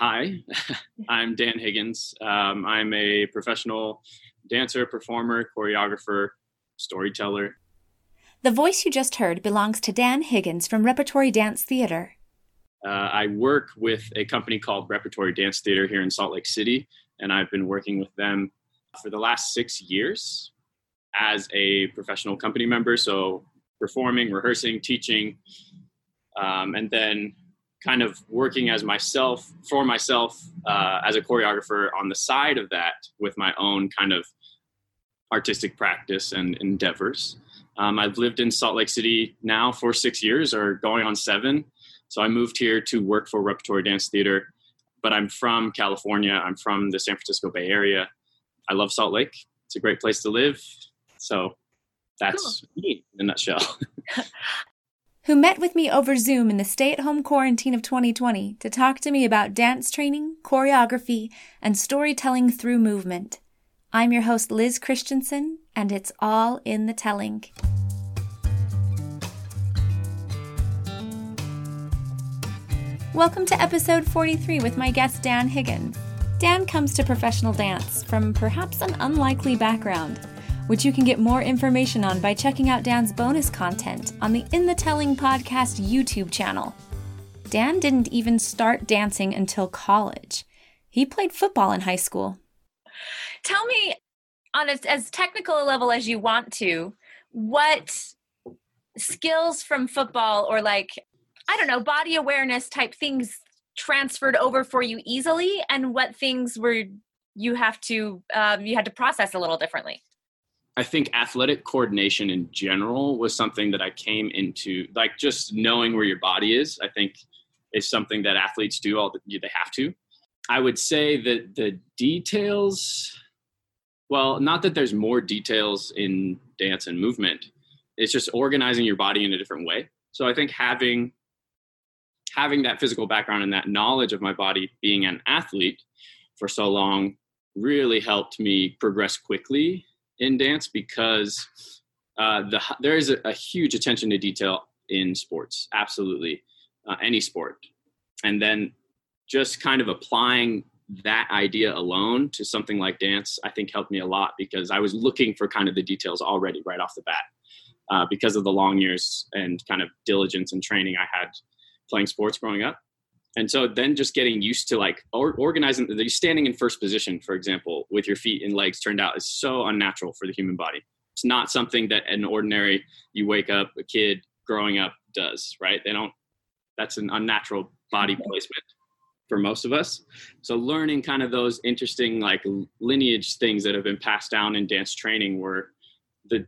hi, I'm Dan Higgins. Um, I'm a professional dancer, performer, choreographer, storyteller. The voice you just heard belongs to Dan Higgins from Repertory Dance Theater. Uh, I work with a company called Repertory Dance Theater here in Salt Lake City, and I've been working with them for the last six years as a professional company member. So, performing, rehearsing, teaching, um, and then kind of working as myself for myself uh, as a choreographer on the side of that with my own kind of artistic practice and endeavors. Um, I've lived in Salt Lake City now for six years or going on seven. So I moved here to work for Repertory Dance Theater, but I'm from California. I'm from the San Francisco Bay Area. I love Salt Lake. It's a great place to live. So that's cool. me in a nutshell. who met with me over Zoom in the stay at home quarantine of 2020 to talk to me about dance training, choreography, and storytelling through movement. I'm your host, Liz Christensen, and it's all in the telling. Welcome to episode 43 with my guest, Dan Higgins. Dan comes to professional dance from perhaps an unlikely background which you can get more information on by checking out Dan's bonus content on the In the Telling podcast YouTube channel. Dan didn't even start dancing until college. He played football in high school. Tell me, on as, as technical a level as you want to, what skills from football or like, I don't know, body awareness type things transferred over for you easily and what things were you have to um, you had to process a little differently I think athletic coordination in general was something that I came into, like just knowing where your body is. I think is something that athletes do all the, they have to. I would say that the details, well, not that there's more details in dance and movement. It's just organizing your body in a different way. So I think having having that physical background and that knowledge of my body being an athlete for so long really helped me progress quickly in dance because uh, the there is a, a, huge attention to detail in sports, absolutely, uh, any sport, and then just kind of applying that idea alone to something like dance, I think helped me a lot because I was looking for kind of the details already right off the bat uh, because of the long years and kind of diligence and training I had playing sports growing up and so then just getting used to like or, organizing the standing in first position for example with your feet and legs turned out is so unnatural for the human body. It's not something that an ordinary you wake up a kid growing up does right? They don't that's an unnatural body mm-hmm. placement for most of us. So learning kind of those interesting like lineage things that have been passed down in dance training were the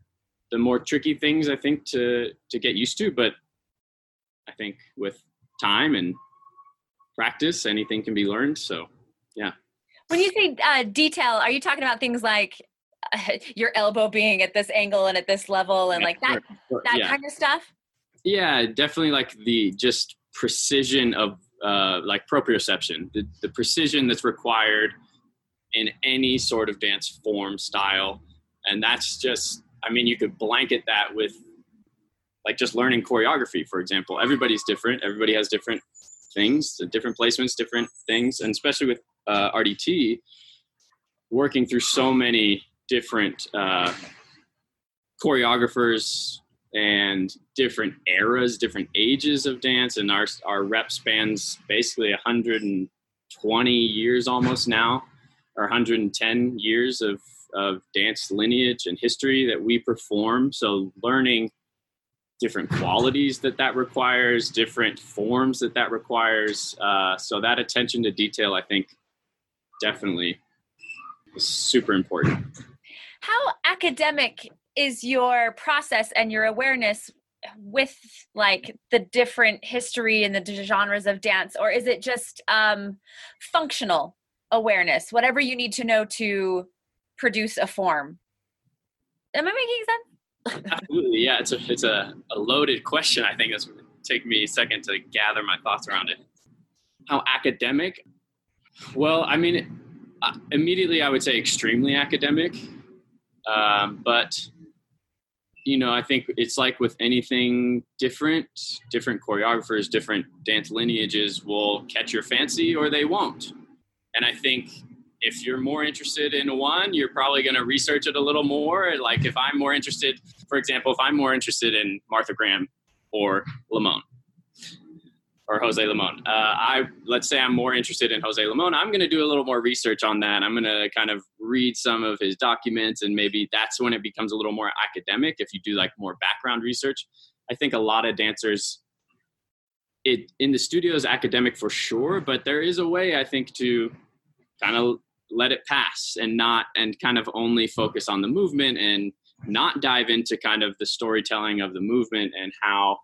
the more tricky things i think to to get used to but i think with time and practice, anything can be learned. So, yeah. When you say uh, detail, are you talking about things like uh, your elbow being at this angle and at this level and yeah, like that sure, that yeah. kind of stuff? Yeah, definitely like the just precision of uh, like proprioception, the, the precision that's required in any sort of dance form style. And that's just, I mean, you could blanket that with like just learning choreography, for example. Everybody's different. Everybody has different things, different placements, different things, and especially with uh, RDT, working through so many different uh, choreographers and different eras, different ages of dance, and our our rep spans basically 120 years almost now, or 110 years of of dance lineage and history that we perform. So learning different qualities that that requires, different forms that that requires. Uh, so that attention to detail, I think, definitely is super important. How academic is your process and your awareness with like the different history and the genres of dance, or is it just um, functional awareness? Whatever you need to know to produce a form. Am I making sense? Absolutely, yeah. It's a it's a, a loaded question. I think it's take me a second to gather my thoughts around it. How academic? Well, I mean, uh, immediately I would say extremely academic, um, but you know, I think it's like with anything different, different choreographers, different dance lineages will catch your fancy or they won't. And I think if you're more interested in one, you're probably going to research it a little more. Like if I'm more interested, for example, if I'm more interested in Martha Graham or Limón, or Jose Limón. Uh, I let's say I'm more interested in Jose Limón. I'm going to do a little more research on that. I'm going to kind of read some of his documents, and maybe that's when it becomes a little more academic. If you do like more background research, I think a lot of dancers, it in the studio is academic for sure, but there is a way I think to kind of let it pass and not and kind of only focus on the movement and not dive into kind of the storytelling of the movement and how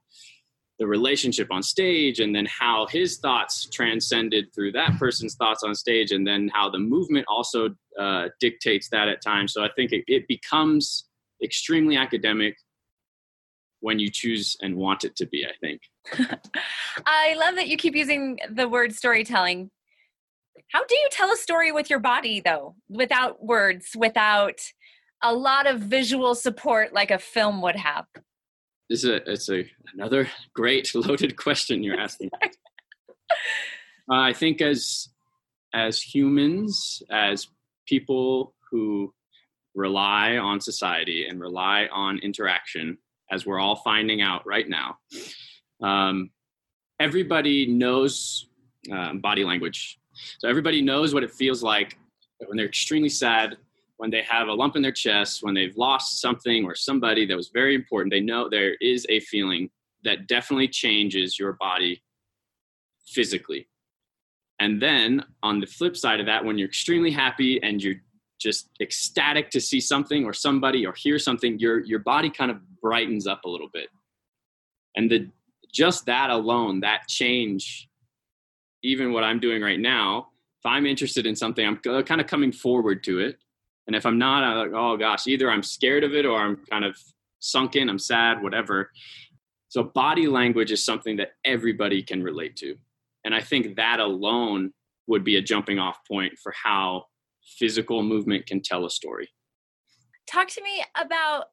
the relationship on stage and then how his thoughts transcended through that person's thoughts on stage and then how the movement also uh, dictates that at times. So i think it, it becomes extremely academic when you choose and want it to be i think. I love that you keep using the word storytelling how do you tell a story with your body though without words without a lot of visual support like a film would have this is a, it's a another great loaded question you're asking. uh, I think as as humans, as people who rely on society and rely on interaction, as we're all finding out right now, um, everybody knows um, body language. So everybody knows what it feels like when they're extremely sad when they have a lump in their chest, when they've lost something or somebody that was very important, they know there is a feeling that definitely changes your body physically. And then on the flip side of that, when you're extremely happy and you're just ecstatic to see something or somebody or hear something, your your body kind of brightens up a little bit. And the just that alone, that change, even what I'm doing right now, if I'm interested in something, I'm kind of coming forward to it and if I'm not, I'm like, oh gosh, either I'm scared of it or I'm kind of sunken, I'm sad, whatever. So body language is something that everybody can relate to. And I think that alone would be a jumping off point for how physical movement can tell a story. Talk to me about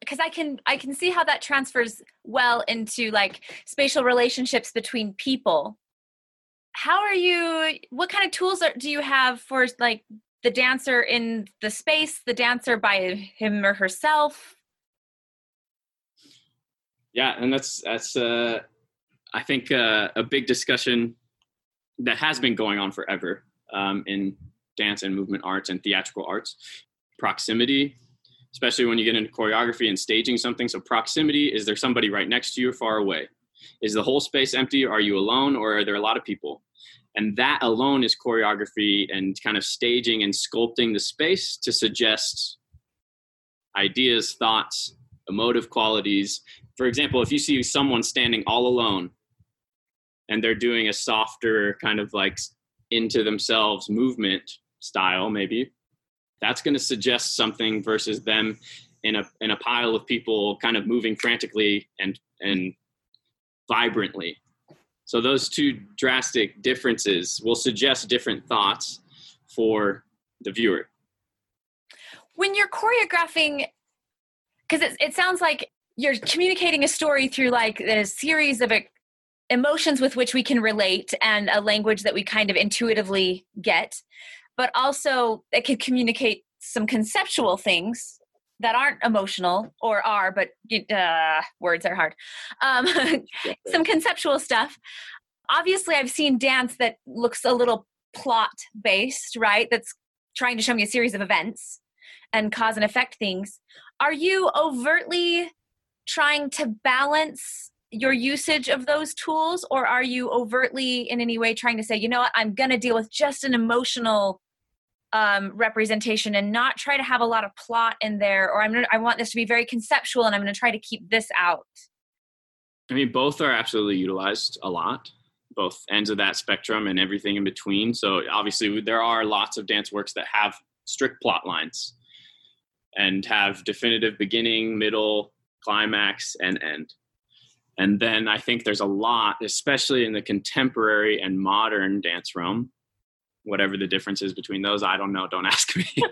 because I can I can see how that transfers well into like spatial relationships between people. How are you what kind of tools are, do you have for like the dancer in the space, the dancer by him or herself. Yeah, and that's that's uh, I think uh, a big discussion that has been going on forever um, in dance and movement arts and theatrical arts. Proximity, especially when you get into choreography and staging something. So proximity is there somebody right next to you or far away? Is the whole space empty? Are you alone or are there a lot of people? and that alone is choreography and kind of staging and sculpting the space to suggest ideas thoughts emotive qualities for example if you see someone standing all alone and they're doing a softer kind of like into themselves movement style maybe that's going to suggest something versus them in a in a pile of people kind of moving frantically and and vibrantly so those two drastic differences will suggest different thoughts for the viewer. When you're choreographing, because it, it sounds like you're communicating a story through like a series of emotions with which we can relate and a language that we kind of intuitively get, but also it can communicate some conceptual things that aren't emotional or are, but uh, words are hard. Um, some conceptual stuff. Obviously, I've seen dance that looks a little plot based, right? That's trying to show me a series of events and cause and effect things. Are you overtly trying to balance your usage of those tools, or are you overtly in any way trying to say, you know what, I'm going to deal with just an emotional um, representation and not try to have a lot of plot in there or i'm gonna i want this to be very conceptual and i'm going to try to keep this out. I mean both are absolutely utilized a lot both ends of that spectrum and everything in between. So obviously there are lots of dance works that have strict plot lines and have definitive beginning middle climax and end. And then i think there's a lot especially in the contemporary and modern dance realm whatever the difference is between those i don't know don't ask me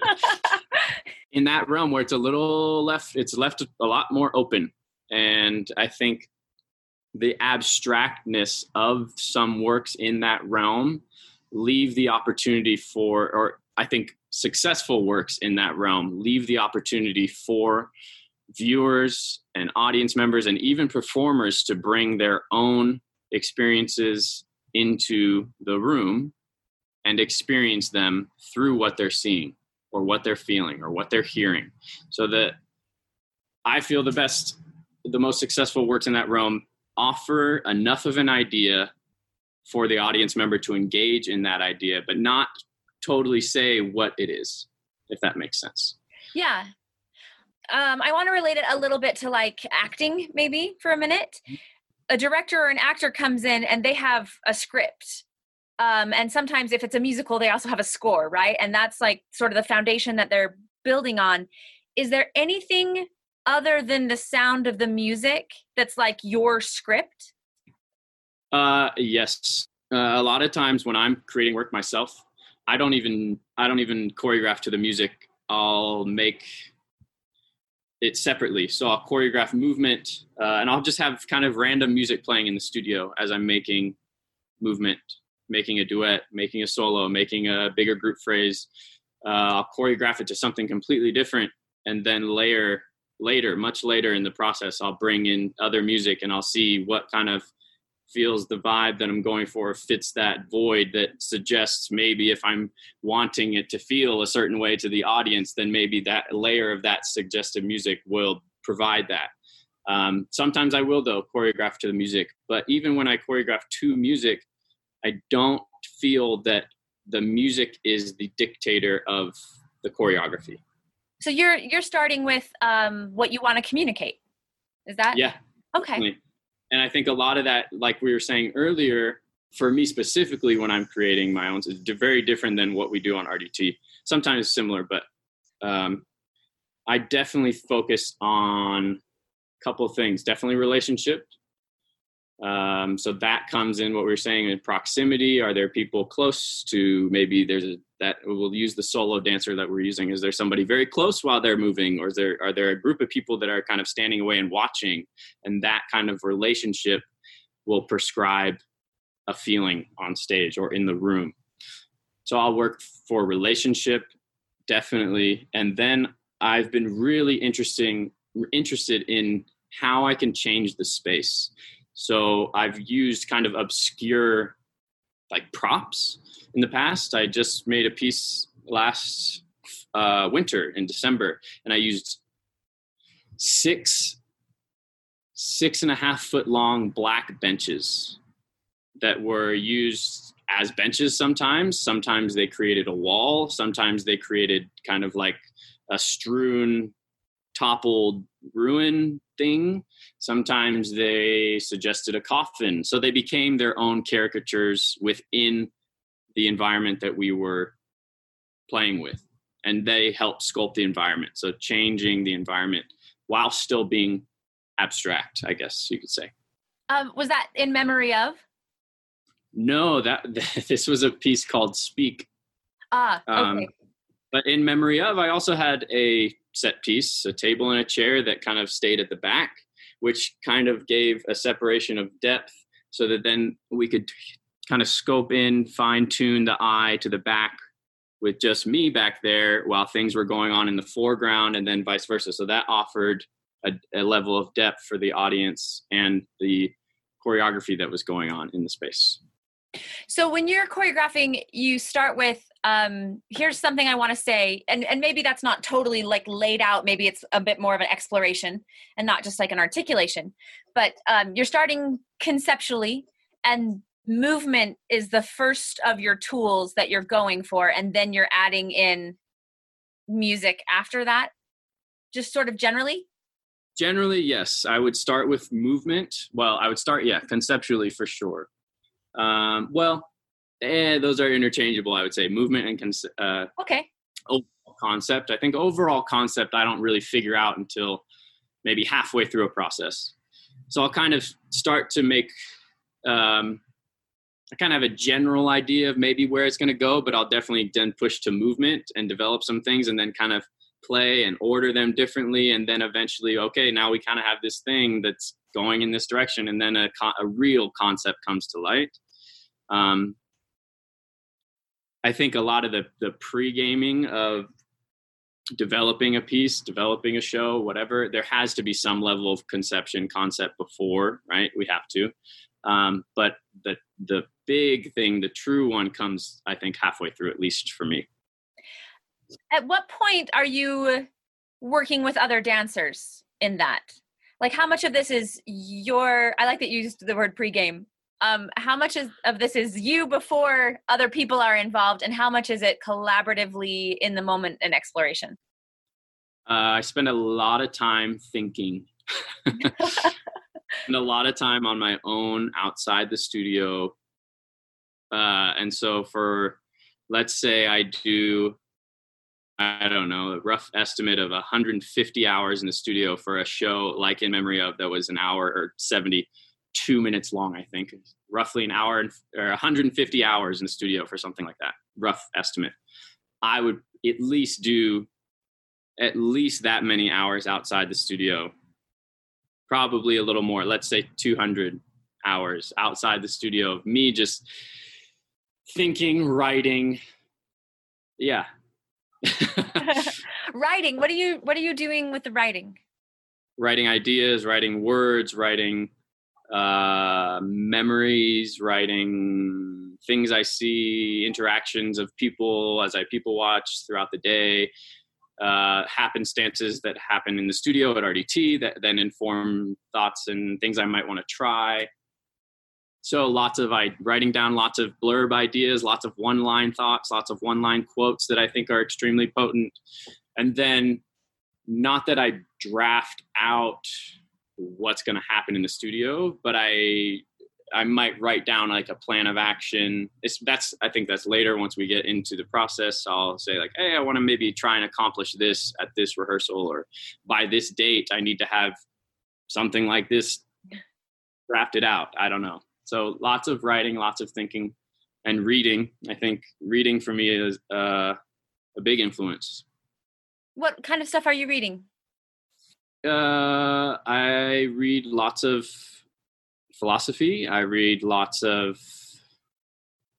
in that realm where it's a little left, it's left a lot more open. And I think the abstractness of some works in that realm leave the opportunity for, or I think successful works in that realm leave the opportunity for viewers and audience members and even performers to bring their own experiences into the room and experience them through what they're seeing or what they're feeling or what they're hearing so that i feel the best the most successful works in that realm offer enough of an idea for the audience member to engage in that idea but not totally say what it is if that makes sense yeah um, I want to relate it a little bit to like acting, maybe for a minute. Mm-hmm. A director or an actor comes in and they have a script. Um, and sometimes, if it's a musical, they also have a score, right? And that's like sort of the foundation that they're building on. Is there anything other than the sound of the music that's like your script? Uh, yes. Uh, a lot of times when I'm creating work myself, I don't even I don't even choreograph to the music. I'll make it separately. So I'll choreograph movement, uh, and I'll just have kind of random music playing in the studio as I'm making movement, making a duet, making a solo, making a bigger group phrase. Uh, I'll choreograph it to something completely different, and then layer later, much later in the process, I'll bring in other music and I'll see what kind of feels the vibe that I'm going for fits that void that suggests maybe if I'm wanting it to feel a certain way to the audience, then maybe that layer of that suggestive music will provide that. Um, sometimes I will though choreograph to the music, but even when I choreograph to music, I don't feel that the music is the dictator of the choreography. So you're you're starting with um, what you want to communicate. Is that yeah? Okay. Definitely. And I think a lot of that, like we were saying earlier, for me specifically, when I'm creating my own, is very different than what we do on RDT. Sometimes similar, but um, I definitely focus on a couple of things. Definitely relationship. Um, so that comes in what we are saying in proximity. Are there people close to maybe there's a that we'll use the solo dancer that we're using. Is there somebody very close while they're moving? Or is there are there a group of people that are kind of standing away and watching? And that kind of relationship will prescribe a feeling on stage or in the room. So i'll work for relationship definitely. And then i've been really interesting interested in how i can change the space so i've used kind of obscure like props in the past. I just made a piece last uh, winter in December, and I used six six and a half foot long black benches that were used as benches sometimes sometimes they created a wall sometimes they created kind of like a strewn toppled ruin thing sometimes they suggested a coffin. So they became their own caricatures within the environment that we were playing with. And they help sculpt the environment. So changing the environment while still being abstract i guess you could say. Um, was that in memory of? No that this was a piece called speak. Ah okay. Um, but in memory of i also had a set piece a table and a chair that kind of stayed at the back which kind of gave a separation of depth so that then we could kind of scope in, fine tune the eye to the back with just me back there while things were going on in the foreground and then vice versa. So that offered a, a level of depth for the audience and the choreography that was going on in the space. So when you're choreographing, you start with um, here's something I want to say, and and maybe that's not totally like laid out. Maybe it's a bit more of an exploration and not just like an articulation. But um, you're starting conceptually, and movement is the first of your tools that you're going for and then you're adding in music after that just sort of generally generally yes i would start with movement well i would start yeah conceptually for sure um, well eh, those are interchangeable i would say. Movement and con- uh, okay. concept. I think overall concept i don't really figure out until maybe halfway through a process. So i'll kind of start to make um, I kind of have a general idea of maybe where it's going to go, but I'll definitely then push to movement and develop some things and then kind of play and order them differently and then eventually okay now we kind of have this thing that's going in this direction and then a, a real concept comes to light. Um, i think a lot of the the pre-gaming of developing a piece developing a show whatever there has to be some level of conception concept before right we have to um, but the the big thing the true one comes i think halfway through at least for me at what point are you working with other dancers in that? Like, how much of this is your? I like that you used the word pregame. Um, how much is, of this is you before other people are involved, and how much is it collaboratively in the moment and exploration? Uh, I spend a lot of time thinking, and a lot of time on my own outside the studio. Uh, and so, for let's say I do I don't know, a rough estimate of 150 hours in the studio for a show like In Memory of that was an hour or 72 minutes long, I think. Roughly an hour and, or 150 hours in the studio for something like that. Rough estimate. I would at least do at least that many hours outside the studio. Probably a little more, let's say 200 hours outside the studio of me just thinking, writing. Yeah, writing. What are you What are you doing with the writing? Writing ideas, writing words, writing uh, memories, writing things I see, interactions of people as I people watch throughout the day, uh, happenstances that happen in the studio at RDT that then inform thoughts and things I might want to try. So lots of I writing down lots of blurb ideas, lots of one line thoughts, lots of one line quotes that I think are extremely potent. And then not that I draft out what's going to happen in the studio, but I I might write down like a plan of action. It's, that's I think that's later once we get into the process. I'll say like, hey, I want to maybe try and accomplish this at this rehearsal, or by this date, I need to have something like this drafted out. I don't know. So lots of writing, lots of thinking, and reading. I think reading for me is uh, a big influence. What kind of stuff are you reading? Uh, I read lots of philosophy. I read lots of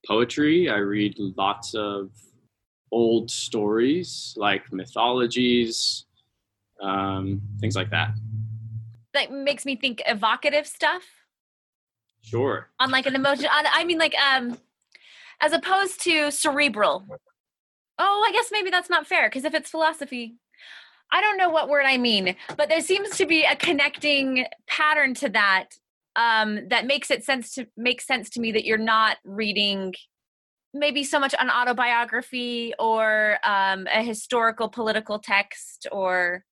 poetry. I read lots of old stories like mythologies, um, things like that. That makes me think evocative stuff. Sure. On like an emotion. On, I mean, like um, as opposed to cerebral. Oh, I guess maybe that's not fair because if it's philosophy, I don't know what word I mean, but there seems to be a connecting pattern to that um, that makes it sense to make sense to me that you're not reading maybe so much an autobiography or um, a historical political text or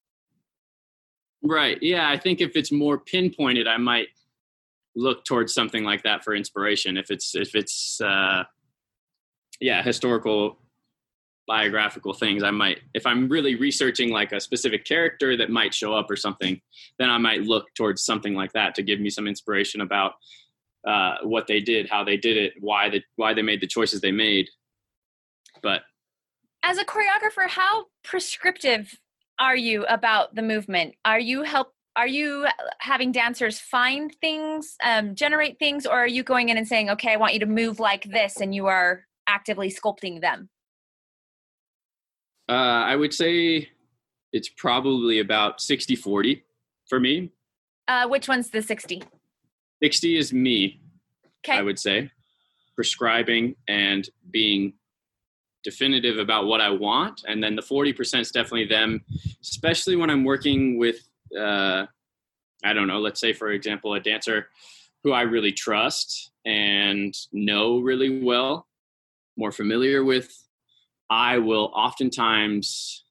right. Yeah i think if it's more pinpointed i might look towards something like that for inspiration. If it's if it's uh yeah historical biographical things i might if i'm really researching like a specific character that might show up or something then i might look towards something like that to give me some inspiration about uh, what they did how they did it why the why they made the choices they made. But as a choreographer how prescriptive are you about the movement? Are you help are you having dancers find things um, generate things or are you going in and saying okay i want you to move like this and you are actively sculpting them uh, i would say it's probably about 60 40 for me. Uh, which one's the 60 60 is me okay. i would say. Prescribing and being definitive about what i want and then the 40% is definitely them especially when i'm working with uh, I don't know, let's say, for example, a dancer who I really trust and know really well, more familiar with, I will oftentimes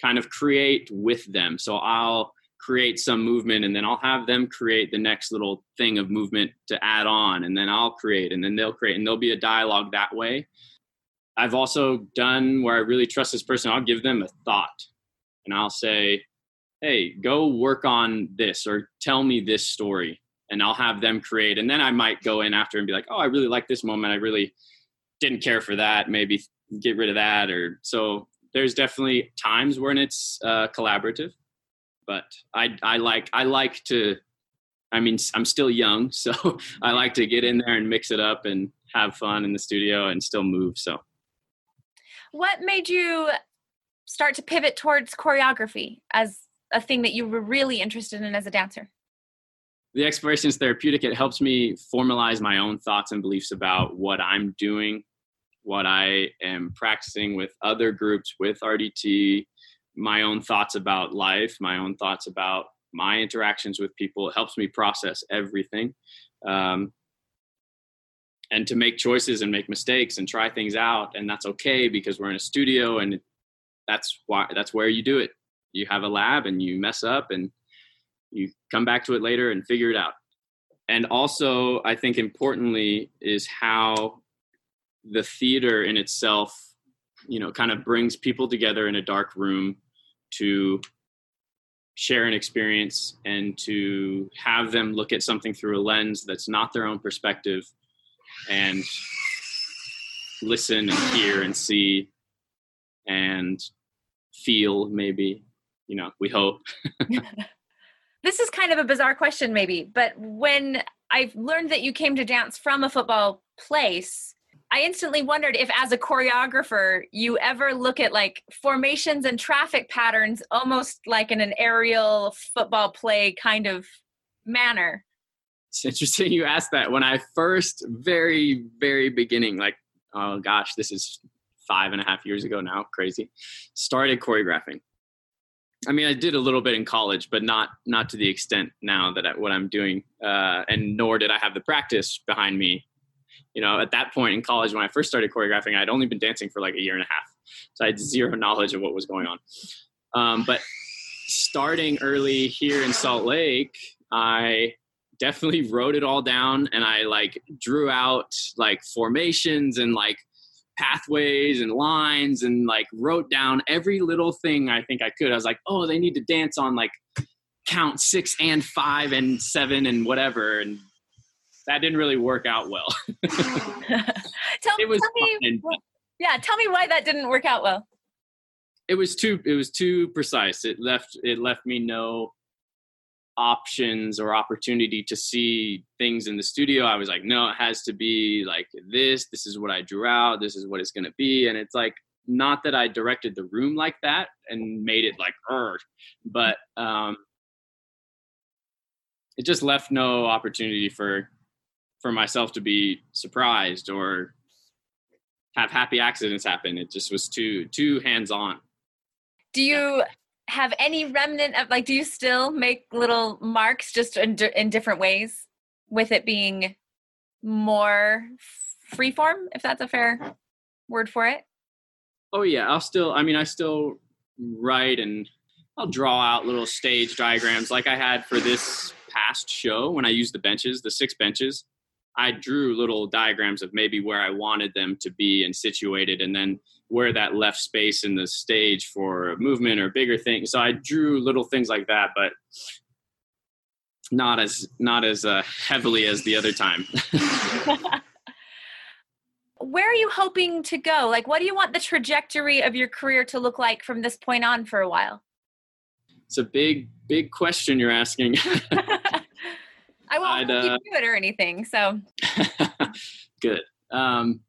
kind of create with them. So I'll create some movement and then I'll have them create the next little thing of movement to add on and then I'll create and then they'll create and there'll be a dialogue that way. I've also done where I really trust this person, I'll give them a thought and I'll say, hey, go work on this or tell me this story. And I'll have them create. And then I might go in after and be like, oh, I really like this moment. I really didn't care for that. Maybe get rid of that. Or so there's definitely times when it's uh, collaborative, but I I like I like to. I mean, I'm still young, so I like to get in there and mix it up and have fun in the studio and still move. So, what made you start to pivot towards choreography as a thing that you were really interested in as a dancer? The exploration is therapeutic. It helps me formalize my own thoughts and beliefs about what I'm doing, what I am practicing with other groups, with RDT, my own thoughts about life, my own thoughts about my interactions with people. It helps me process everything. Um, and to make choices and make mistakes and try things out and that's okay because we're in a studio and that's why that's where you do it you have a lab and you mess up and you come back to it later and figure it out and also i think importantly is how the theater in itself you know kind of brings people together in a dark room to share an experience and to have them look at something through a lens that's not their own perspective and listen and hear and see and feel maybe you know we hope. This is kind of a bizarre question maybe but when i've learned that you came to dance from a football place i instantly wondered if as a choreographer you ever look at like formations and traffic patterns almost like in an aerial football play kind of manner it's interesting you asked that when i first very very beginning like oh gosh this is five and a half years ago now, crazy, started choreographing. I mean, I did a little bit in college, but not not to the extent now that I, what I'm doing, uh, and nor did I have the practice behind me. You know, at that point in college, when I first started choreographing, I'd only been dancing for like a year and a half, so I had zero knowledge of what was going on. Um, but starting early here in Salt Lake, I definitely wrote it all down, and I like drew out like formations and like pathways and lines and like wrote down every little thing I think I could. I was like, oh, they need to dance on like count six and five and seven and whatever. And that didn't really work out well. tell, it was tell me, yeah, tell me why that didn't work out well. It was too it was too precise. It left it left me no options or opportunity to see things in the studio i was like no it has to be like this this is what i drew out this is what it's going to be and it's like not that i directed the room like that and made it like er but um it just left no opportunity for for myself to be surprised or have happy accidents happen. It just was too too hands on do you have any remnant of like do you still make little marks just in, in different ways with it being more freeform if that's a fair word for it? Oh yeah i'll still i mean i still write and i'll draw out little stage diagrams like i had for this past show when i used the benches the six benches i drew little diagrams of maybe where i wanted them to be and situated and then where that left space in the stage for movement or bigger things. So I drew little things like that, but not as not as uh, heavily as the other time. where are you hoping to go? Like, what do you want the trajectory of your career to look like from this point on for a while? It's a big, big question you're asking. I won't uh, do it or anything. So good. Um,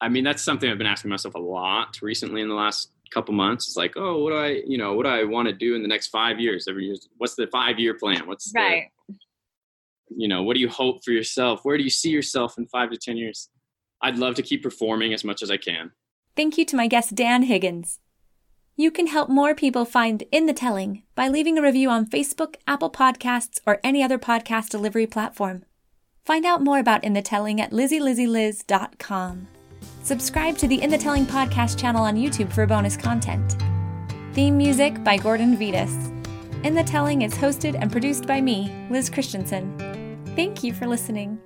I mean, that's something I've been asking myself a lot recently in the last couple months. It's like, oh, what do I, you know, what do I want to do in the next five years? Every year, what's the five year plan? What's right? The, you know, what do you hope for yourself? Where do you see yourself in five to ten years? I'd love to keep performing as much as I can. Thank you to my guest Dan Higgins. You can help more people find In the Telling by leaving a review on Facebook, Apple Podcasts, or any other podcast delivery platform. Find out more about In the Telling at lizzylizzyliz.com. Subscribe to the In the Telling podcast channel on YouTube for bonus content. Theme music by Gordon Vitas. In the Telling is hosted and produced by me, Liz Christensen. Thank you for listening.